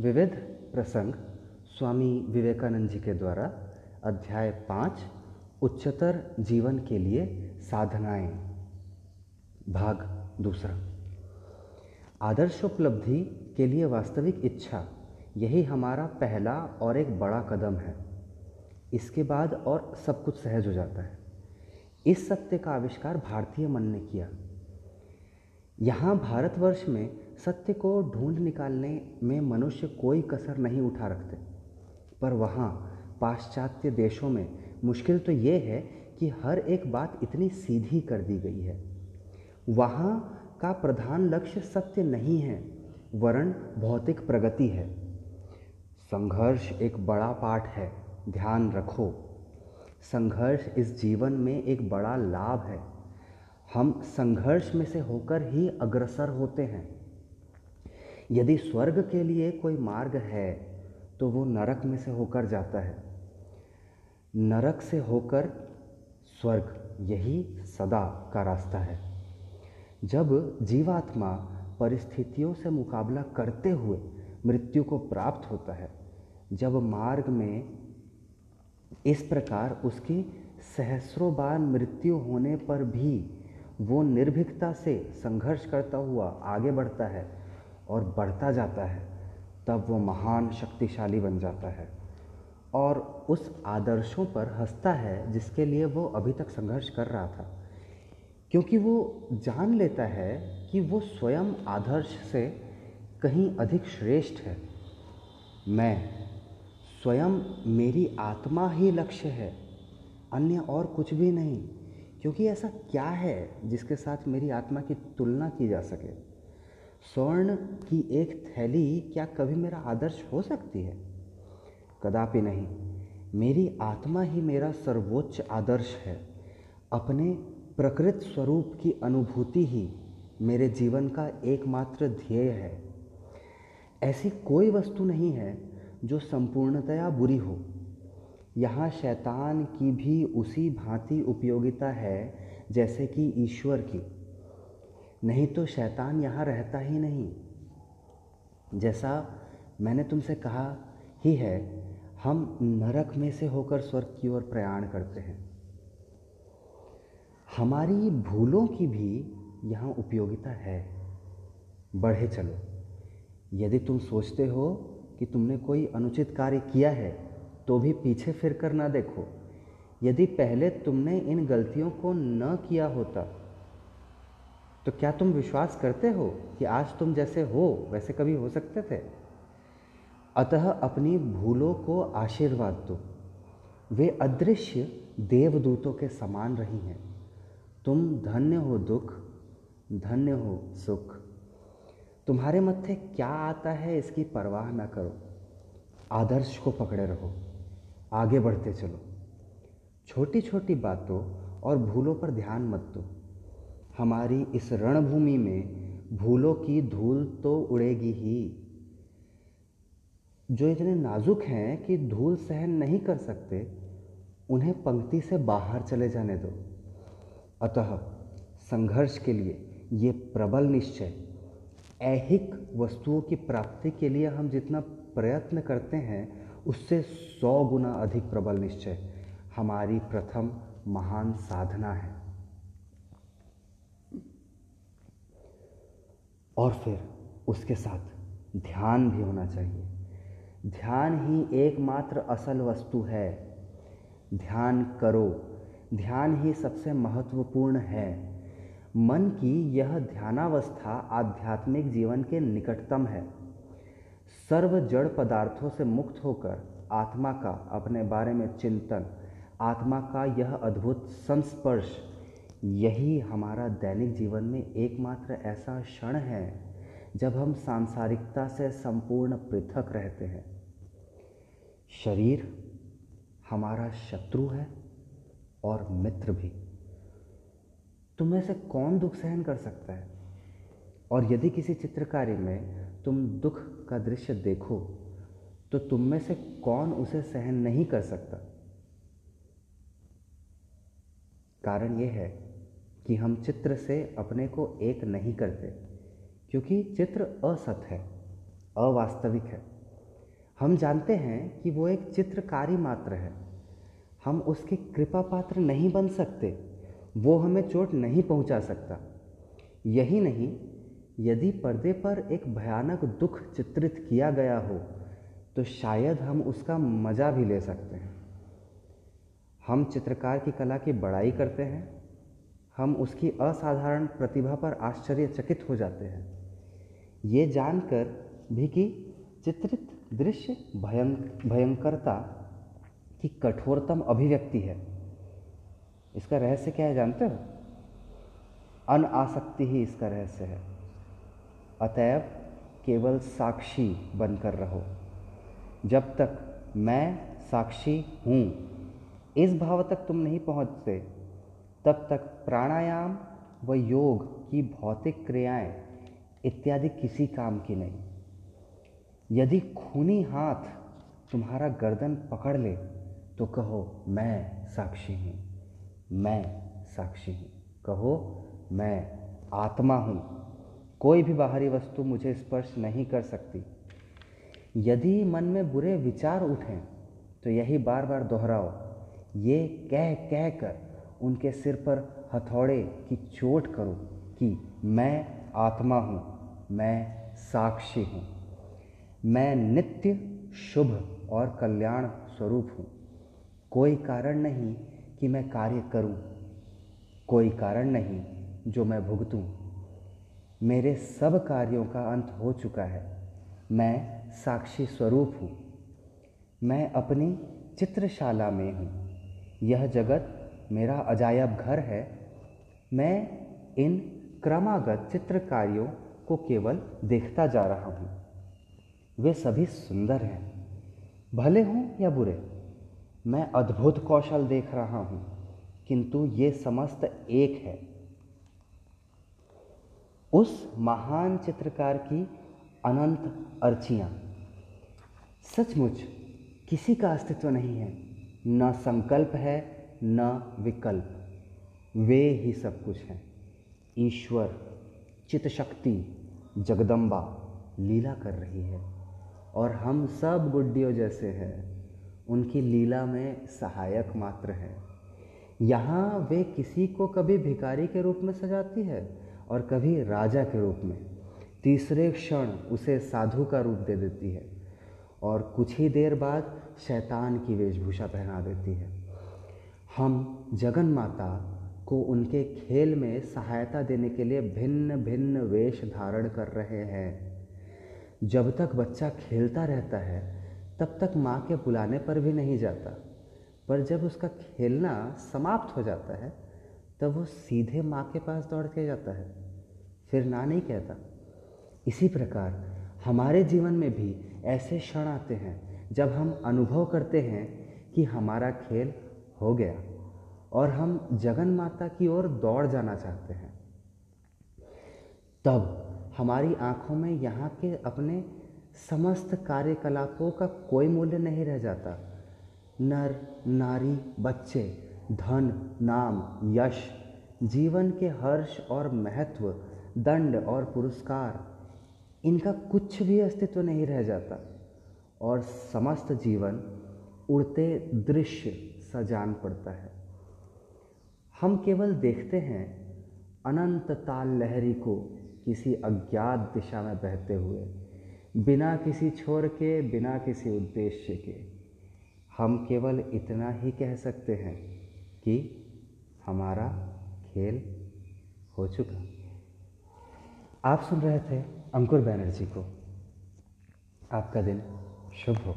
विविध प्रसंग स्वामी विवेकानंद जी के द्वारा अध्याय पाँच, उच्चतर जीवन के लिए साधनाएँ, भाग दूसरा। आदर्शोपलब्धि के लिए वास्तविक इच्छा, यही हमारा पहला और एक बड़ा कदम है। इसके बाद और सब कुछ सहज हो जाता है। इस सत्य का आविष्कार भारतीय मन ने किया। यहाँ भारतवर्ष में सत्य को ढूंढ निकालने में मनुष्य कोई कसर नहीं उठा रखते। पर वहाँ पाश्चात्य देशों में मुश्किल तो ये है कि हर एक बात इतनी सीधी कर दी गई है। वहाँ का प्रधान लक्ष्य सत्य नहीं है वरण भौतिक प्रगति है। संघर्ष एक बड़ा पाठ है, ध्यान रखो। संघर्ष इस जीवन में एक बड़ा लाभ है। हम संघर्ष में से होकर ही अग्रसर होते हैं। यदि स्वर्ग के लिए कोई मार्ग है तो वो नरक में से होकर जाता है। नरक से होकर स्वर्ग, यही सदा का रास्ता है। जब जीवात्मा परिस्थितियों से मुकाबला करते हुए मृत्यु को प्राप्त होता है, जब मार्ग में इस प्रकार उसकी सहस्रों बार मृत्यु होने पर भी वो निर्भीकता से संघर्ष करता हुआ आगे बढ़ता है और बढ़ता जाता है, तब वो महान शक्तिशाली बन जाता है और उस आदर्शों पर हंसता है जिसके लिए वो अभी तक संघर्ष कर रहा था। क्योंकि वो जान लेता है कि वो स्वयं आदर्श से कहीं अधिक श्रेष्ठ है। मैं स्वयं मेरी आत्मा ही लक्ष्य है, अन्य और कुछ भी नहीं, क्योंकि ऐसा क्या है जिसके साथ मेरी आत्मा की तुलना की जा सके? स्वर्ण की एक थैली क्या कभी मेरा आदर्श हो सकती है? कदापि नहीं। मेरी आत्मा ही मेरा सर्वोच्च आदर्श है। अपने प्रकृत स्वरूप की अनुभूति ही मेरे जीवन का एकमात्र ध्येय है। ऐसी कोई वस्तु नहीं है जो संपूर्णतया बुरी हो। यहाँ शैतान की भी उसी भांति उपयोगिता है जैसे कि ईश्वर की। नहीं तो शैतान यहाँ रहता ही नहीं। जैसा मैंने तुमसे कहा ही है, हम नरक में से होकर स्वर्ग की ओर प्रयाण करते हैं। हमारी भूलों की भी यहाँ उपयोगिता है। बढ़े चलो। यदि तुम सोचते हो कि तुमने कोई अनुचित कार्य किया है तो भी पीछे फिर कर ना देखो। यदि पहले तुमने इन गलतियों को न किया होता तो क्या तुम विश्वास करते हो कि आज तुम जैसे हो, वैसे कभी हो सकते थे? अतः अपनी भूलों को आशीर्वाद दो। वे अदृश्य देवदूतों के समान रही हैं। तुम धन्य हो दुख, धन्य हो सुख। तुम्हारे मत्थे क्या आता है इसकी परवाह ना करो। आदर्श को पकड़े रहो, आगे बढ़ते चलो। छोटी छोटी बातों और भूलों पर ध्यान मत दो। हमारी इस रणभूमि में भूलों की धूल तो उड़ेगी ही। जो इतने नाजुक हैं कि धूल सहन नहीं कर सकते, उन्हें पंक्ति से बाहर चले जाने दो। अतः संघर्ष के लिए ये प्रबल निश्चय। ऐहिक वस्तुओं की प्राप्ति के लिए हम जितना प्रयत्न करते हैं, उससे सौ गुना अधिक प्रबल निश्चय। हमारी प्रथम महान साधना है। और फिर उसके साथ ध्यान भी होना चाहिए। ध्यान ही एकमात्र असल वस्तु है। ध्यान करो। ध्यान ही सबसे महत्वपूर्ण है। मन की यह ध्यानावस्था आध्यात्मिक जीवन के निकटतम है। सर्व जड़ पदार्थों से मुक्त होकर आत्मा का अपने बारे में चिंतन, आत्मा का यह अद्भुत संस्पर्श यही हमारा दैनिक जीवन में एकमात्र ऐसा क्षण है, जब हम सांसारिकता से संपूर्ण पृथक रहते हैं। शरीर हमारा शत्रु है और मित्र भी। तुम में से कौन दुख सहन कर सकता है? और यदि किसी चित्रकारी में तुम दुख का दृश्य देखो तो तुम में से कौन उसे सहन नहीं कर सकता? कारण यह है कि हम चित्र से अपने को एक नहीं करते, क्योंकि चित्र असत है, अवास्तविक है। हम जानते हैं कि वो एक चित्रकारी मात्र है। हम उसके कृपा पात्र नहीं बन सकते, वो हमें चोट नहीं पहुँचा सकता। यही नहीं, यदि पर्दे पर एक भयानक दुख चित्रित किया गया हो तो शायद हम उसका मज़ा भी ले सकते हैं। हम चित्रकार की कला की बड़ाई करते हैं हम उसकी असाधारण प्रतिभा पर आश्चर्यचकित हो जाते हैं। ये जानकर भी कि चित्रित दृश्य भयं, भयंकरता की कठोरतम अभिव्यक्ति है। इसका रहस्य क्या है जानते हो? अनासक्ति ही इसका रहस्य है। अतएव केवल साक्षी बनकर रहो। जब तक मैं साक्षी हूँ, इस भाव तक तुम नहीं पहुँचते। तब तक प्राणायाम व योग की भौतिक क्रियाएँ इत्यादि किसी काम की नहीं। यदि खूनी हाथ तुम्हारा गर्दन पकड़ ले तो कहो, मैं साक्षी हूँ, मैं साक्षी हूँ। कहो, मैं आत्मा हूँ, कोई भी बाहरी वस्तु मुझे स्पर्श नहीं कर सकती। यदि मन में बुरे विचार उठें तो यही बार बार दोहराओ, ये कह कह कर उनके सिर पर हथौड़े की चोट करो कि मैं आत्मा हूँ, मैं साक्षी हूँ। मैं नित्य शुभ और कल्याण स्वरूप हूँ। कोई कारण नहीं कि मैं कार्य करूँ, कोई कारण नहीं जो मैं भुगतूं। मेरे सब कार्यों का अंत हो चुका है। मैं साक्षी स्वरूप हूँ। मैं अपनी चित्रशाला में हूँ। यह जगत मेरा अजायब घर है, मैं इन क्रमागत चित्रकारियों को केवल देखता जा रहा हूँ। वे सभी सुंदर हैं, भले हों या बुरे। मैं अद्भुत कौशल देख रहा हूँ, किंतु ये समस्त एक है। उस महान चित्रकार की अनंत अर्चियाँ। सचमुच किसी का अस्तित्व नहीं है, न संकल्प है न विकल्प। वे ही सब कुछ हैं। ईश्वर चित शक्ति जगदम्बा, लीला कर रही है। और हम सब गुड्डियों जैसे हैं। उनकी लीला में सहायक मात्र है। यहाँ वे किसी को कभी भिकारी के रूप में सजाती है और कभी राजा के रूप में। तीसरे क्षण उसे साधु का रूप दे देती है और कुछ ही देर बाद शैतान की वेशभूषा पहना देती है। हम जगन माता को उनके खेल में सहायता देने के लिए भिन्न भिन्न वेश धारण कर रहे हैं। जब तक बच्चा खेलता रहता है, तब तक माँ के बुलाने पर भी नहीं जाता। पर जब उसका खेलना समाप्त हो जाता है, तब वो सीधे माँ के पास दौड़ के जाता है। फिर ना नहीं कहता। इसी प्रकार हमारे जीवन में भी ऐसे क्षण आते हैं, जब हम अनुभव करते हैं कि हमारा खेल हो गया और हम जगन माता की ओर दौड़ जाना चाहते हैं। तब हमारी आँखों में यहाँ के अपने समस्त कार्यकलापों का कोई मूल्य नहीं रह जाता। नर, नारी, बच्चे, धन, नाम, यश, जीवन के हर्ष और महत्व, दंड और पुरस्कार, इनका कुछ भी अस्तित्व नहीं रह जाता। और समस्त जीवन उड़ते दृश्य जान पड़ता है। हम केवल देखते हैं अनंत ताल लहरी को किसी अज्ञात दिशा में बहते हुए, बिना किसी छोर के, बिना किसी उद्देश्य के। हम केवल इतना ही कह सकते हैं कि हमारा खेल हो चुका। आप सुन रहे थे अंकुर बैनर्जी को। आपका दिन शुभ हो।